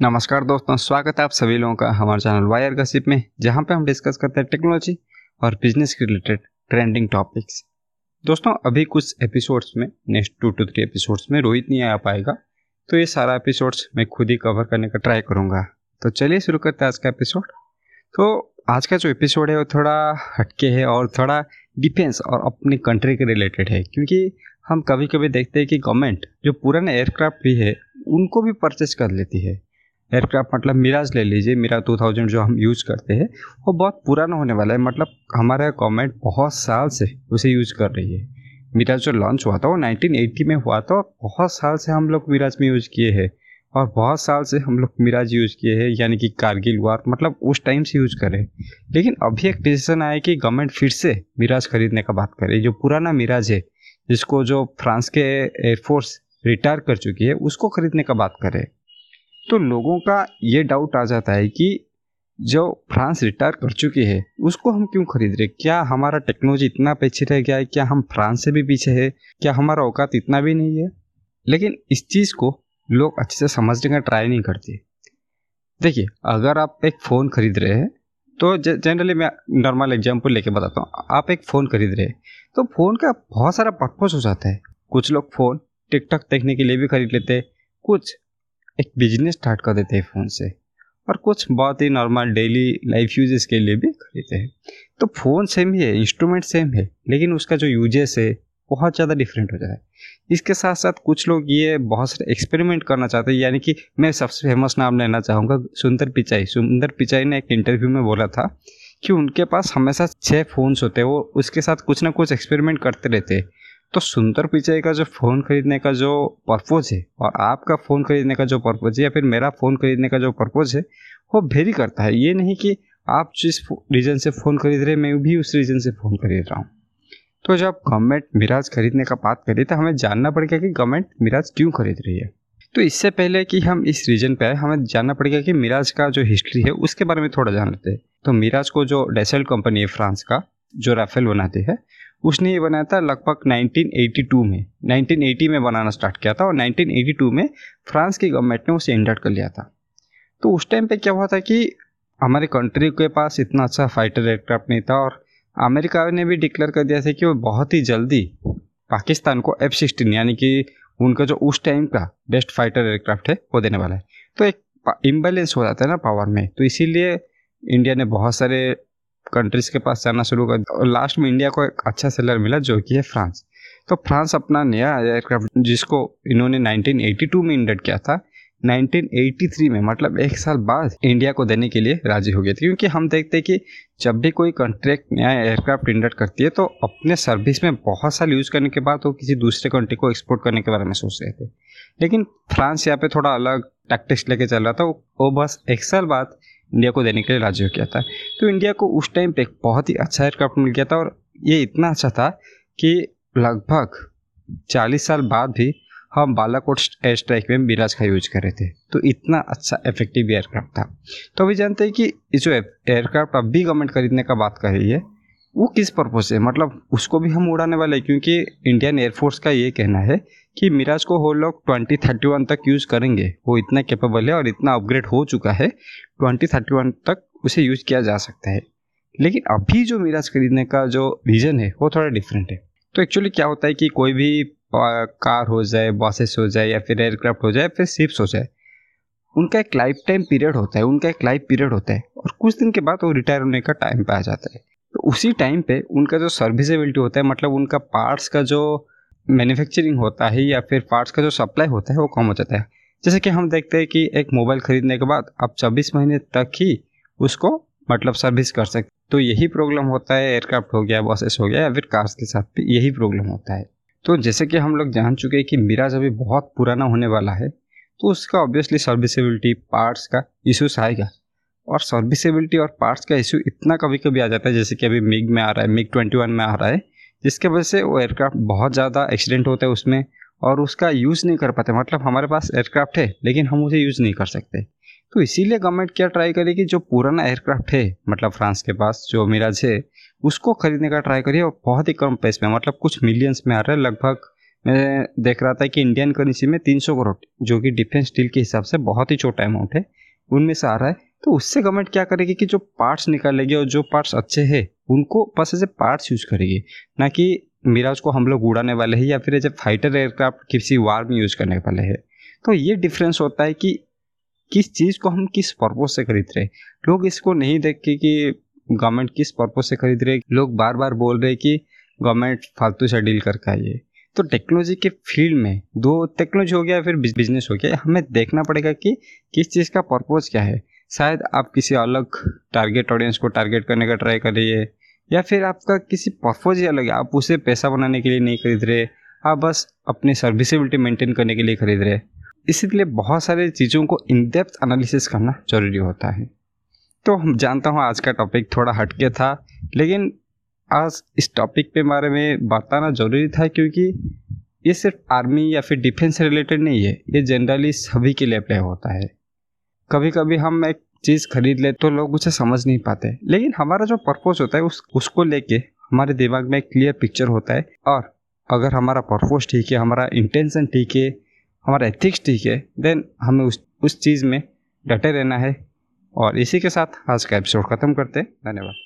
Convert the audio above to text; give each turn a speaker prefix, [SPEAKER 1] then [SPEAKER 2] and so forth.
[SPEAKER 1] नमस्कार दोस्तों, स्वागत है आप सभी लोगों का हमारे चैनल वायर गसिप में, जहाँ पे हम डिस्कस करते हैं टेक्नोलॉजी और बिज़नेस के रिलेटेड ट्रेंडिंग टॉपिक्स दोस्तों, अभी कुछ एपिसोड्स में next two two three episodes में रोहित नहीं आ पाएगा तो ये सारा एपिसोड्स मैं खुद ही कवर करने का ट्राई करूँगा। तो चलिए शुरू करते हैं आज का एपिसोड तो आज का जो एपिसोड है, वो थोड़ा हटके है और थोड़ा डिफेंस और अपनी कंट्री के रिलेटेड है, क्योंकि हम कभी कभी देखते हैं कि गवर्नमेंट जो पुराने एयरक्राफ्ट भी है, उनको भी परचेज कर लेती है। एयरक्राफ्ट मतलब मिराज ले लीजिए, मिरा 2000 जो हम यूज़ करते हैं, वो बहुत पुराना होने वाला है मतलब हमारा गवर्नमेंट बहुत साल से उसे यूज़ कर रही है। मिराज जो लॉन्च हुआ था, वो 1980 में हुआ था, बहुत साल से हम लोग मिराज में यूज़ किए हैं और बहुत साल से हम लोग मिराज यूज़ किए हैं, यानी कि कारगिल वार मतलब उस टाइम से यूज़ करें लेकिन अभी एक डिसीज़न आया कि गवर्नमेंट फिर से मिराज खरीदने का बात करे। जो पुराना मिराज है, जिसको जो फ्रांस के एयरफोर्स रिटायर कर चुकी है, उसको खरीदने का बात करें। तो लोगों का ये डाउट आ जाता है कि जो फ्रांस रिटायर कर चुकी है, उसको हम क्यों खरीद रहे क्या हमारा टेक्नोलॉजी इतना पीछे रह गया है? क्या हम फ्रांस से भी पीछे है? क्या हमारा औकात इतना भी नहीं है? लेकिन इस चीज़ को लोग अच्छे से समझने का ट्राई नहीं करते। देखिए, अगर आप एक फ़ोन खरीद रहे हैं तो जनरली मैं नॉर्मल एग्ज़ाम्पल लेके बताता हूँ। आप एक फ़ोन खरीद रहे हैं तो फ़ोन का बहुत सारा पर्पज़ हो जाता है। कुछ लोग फ़ोन टिकटॉक देखने के लिए भी खरीद लेते हैं, कुछ एक बिज़नेस स्टार्ट कर देते हैं फ़ोन से। और कुछ बहुत ही नॉर्मल डेली लाइफ यूजेस के लिए भी खरीदते हैं। तो फ़ोन सेम ही है इंस्ट्रूमेंट सेम है, लेकिन उसका जो यूजेस है, बहुत ज़्यादा डिफरेंट हो है। इसके साथ साथ कुछ लोग ये बहुत सारे एक्सपेरिमेंट करना चाहते हैं, यानी कि मैं सबसे फ़ेमस नाम लेना चाहूँगा, सुंदर पिचाई। सुंदर पिचाई ने एक इंटरव्यू में बोला था कि उनके पास हमेशा छः फ़ोन्स होते हैं, वो उसके साथ कुछ ना कुछ एक्सपेरिमेंट करते रहते हैं। तो सुंदर पिचाई का जो फ़ोन खरीदने का जो पर्पज़ है और आपका फ़ोन खरीदने का जो पर्पज़ है या फिर मेरा फ़ोन खरीदने का जो पर्पज़ है, वो वेरी करता है। ये नहीं कि आप जिस रीज़न से फ़ोन खरीद रहे मैं भी उस रीज़न से फ़ोन खरीद रहा हूँ। तो जब गवर्नमेंट मिराज खरीदने का बात करी तो हमें जानना पड़ेगा कि गवर्नमेंट मिराज क्यों खरीद रही है। तो इससे पहले कि हम इस रीजन पे आए, हमें जानना पड़ेगा कि मिराज का जो हिस्ट्री है, उसके बारे में थोड़ा जान लेते हैं। तो मिराज को जो डेसल कंपनी है, फ्रांस का, जो राफेल बनाती है उसने ये बनाया था लगभग 1982 में। 1980 में बनाना स्टार्ट किया था और 1982 में फ्रांस की गवर्नमेंट ने उसे इंडर्ट कर लिया था। तो उस टाइम पे क्या हुआ था कि हमारे कंट्री के पास इतना अच्छा फाइटर एयरक्राफ्ट नहीं था और अमेरिका ने भी डिक्लेयर कर दिया था कि वो बहुत ही जल्दी पाकिस्तान को एफ़ सिक्सटीन यानी कि उनका जो उस टाइम का बेस्ट फाइटर एयरक्राफ्ट है, वो देने वाला है। तो एक इम्बेलेंस हो जाता है ना पावर में। तो इसीलिए इंडिया ने बहुत सारे कंट्रीज़ के पास जाना शुरू कर और लास्ट में इंडिया को एक अच्छा सेलर मिला जो कि है फ्रांस तो फ्रांस अपना नया एयरक्राफ्ट जिसको इन्होंने 1982 में इंडेट किया था 1983 में मतलब एक साल बाद इंडिया को देने के लिए राज़ी हो गए थे। क्योंकि हम देखते हैं कि जब भी कोई कंट्रैक्ट नया एयरक्राफ्ट इंडेट करती है तो अपने सर्विस में बहुत साल यूज़ करने के बाद वो किसी दूसरे कंट्री को एक्सपोर्ट करने के बारे में सोच रहे थे। लेकिन फ्रांस यहाँ पे थोड़ा अलग टैक्टिक्स लेके चल रहा था। वो बस एक साल बाद इंडिया को देने के लिए राज़ी हो गया था। तो इंडिया को उस टाइम पे बहुत ही अच्छा एयरक्राफ्ट मिल गया था और ये इतना अच्छा था कि लगभग चालीस साल बाद भी हम बालाकोट एयर स्ट्राइक में मिराज का यूज़ कर रहे थे। तो इतना अच्छा इफ़ेक्टिव एयरक्राफ्ट था। तो अभी जानते हैं कि जो एयरक्राफ्ट अब भी गवर्नमेंट खरीदने का बात कर रही है, वो किस पर्पज से मतलब उसको भी हम उड़ाने वाले क्योंकि इंडियन एयरफोर्स का ये कहना है कि मिराज को वो लोग ट्वेंटी थर्टी वन तक यूज़ करेंगे। वो इतना कैपेबल है और इतना अपग्रेड हो चुका है, ट्वेंटी थर्टी वन तक उसे यूज़ किया जा सकता है। लेकिन अभी जो मिराज खरीदने का जो विज़न है, वो थोड़ा डिफरेंट है। तो एक्चुअली क्या होता है कि कोई भी कार हो जाए बसेस हो जाए या फिर एयरक्राफ्ट हो जाए या फिर शिप्स हो जाए, उनका एक लाइफ टाइम पीरियड होता है, उनका एक लाइफ पीरियड होता है और कुछ दिन के बाद वो रिटायर होने का टाइम पे आ जाता है। तो उसी टाइम पे उनका जो सर्विसेबिलिटी होता है मतलब उनका पार्ट्स का जो मैन्युफैक्चरिंग होता है या फिर पार्ट्स का जो सप्लाई होता है वो कम हो जाता है। जैसे कि हम देखते हैं कि एक मोबाइल खरीदने के बाद आप चौबीस महीने तक ही उसको मतलब सर्विस कर सकते तो यही प्रॉब्लम होता है एयरक्राफ्ट हो गया बसेस हो गया या फिर कार्स के साथ भी यही प्रॉब्लम होता है। तो जैसे कि हम लोग जान चुके हैं कि मिराज अभी बहुत पुराना होने वाला है तो उसका ऑब्वियसली सर्विसेबिलिटी पार्ट्स का इशूस आएगा। और सर्विसेबिलिटी और पार्ट्स का इशू इतना कभी कभी आ जाता है, जैसे कि अभी मिग में आ रहा है, मिग ट्वेंटी वन में आ रहा है जिसके वजह से वो एयरक्राफ्ट बहुत ज़्यादा एक्सीडेंट होता है उसमें और उसका यूज़ नहीं कर पाते। मतलब हमारे पास एयरक्राफ्ट है, लेकिन हम उसे यूज़ नहीं कर सकते। तो इसीलिए गवर्नमेंट क्या ट्राई करेगी जो पुराना एयरक्राफ्ट है मतलब फ्रांस के पास, जो मिराज है, उसको खरीदने का ट्राई करिए और बहुत ही कम पैसे में मतलब कुछ मिलियंस में आ रहा है। लगभग मैं देख रहा था कि इंडियन करेंसी में 300 करोड़, जो कि डिफेंस डील के हिसाब से बहुत ही छोटा अमाउंट है, उनमें से आ रहा है। तो उससे गवर्नमेंट क्या करेगी कि जो पार्ट्स निकालेगी और जो पार्ट्स अच्छे हैं उनको बस ऐसे पार्ट्स यूज़ करेगी। ना कि मिराज को हम लोग उड़ाने वाले हैं या फिर ऐसे फाइटर एयरक्राफ्ट किसी वार में यूज़ करने वाले हैं। तो ये डिफरेंस होता है कि किस चीज़ को हम किस पर्पज से खरीद रहे लोग इसको नहीं देख के कि गवर्नमेंट किस पर्पज से खरीद रहे लोग बार बार बोल रहे कि गवर्नमेंट फालतू से डील करके आइए तो टेक्नोलॉजी के फ़ील्ड में दो टेक्नोलॉजी हो गया फिर बिज़नेस हो गया, हमें देखना पड़ेगा कि किस चीज़ का पर्पज क्या है। शायद आप किसी अलग टारगेट ऑडियंस को टारगेट करने का ट्राई करिए या फिर आपका किसी पर्पज ही अलग है, आप उसे पैसा बनाने के लिए नहीं खरीद रहे, आप बस अपनी सर्विसेबिलिटी मेंटेन करने के लिए खरीद रहे। इसीलिए बहुत सारे चीज़ों को इन डेप्थ एनालिसिस करना ज़रूरी होता है। तो हम जानता हूँ आज का टॉपिक थोड़ा हटके था, लेकिन आज इस टॉपिक के बारे में बताना ज़रूरी था क्योंकि ये सिर्फ़ आर्मी या फिर डिफेंस रिलेटेड नहीं है, ये जनरली सभी के लिए अप्लाई होता है। कभी कभी हम एक चीज़ खरीद ले तो लोग उसे समझ नहीं पाते। लेकिन हमारा जो पर्पज होता है, उस, उसको लेके हमारे दिमाग में एक क्लियर पिक्चर होता है। और अगर हमारा पर्पज ठीक है, हमारा इंटेंशन ठीक है, हमारा एथिक्स ठीक है देन हमें उस उस चीज़ में डटे रहना है। और इसी के साथ आज का एपिसोड ख़त्म करते हैं। धन्यवाद।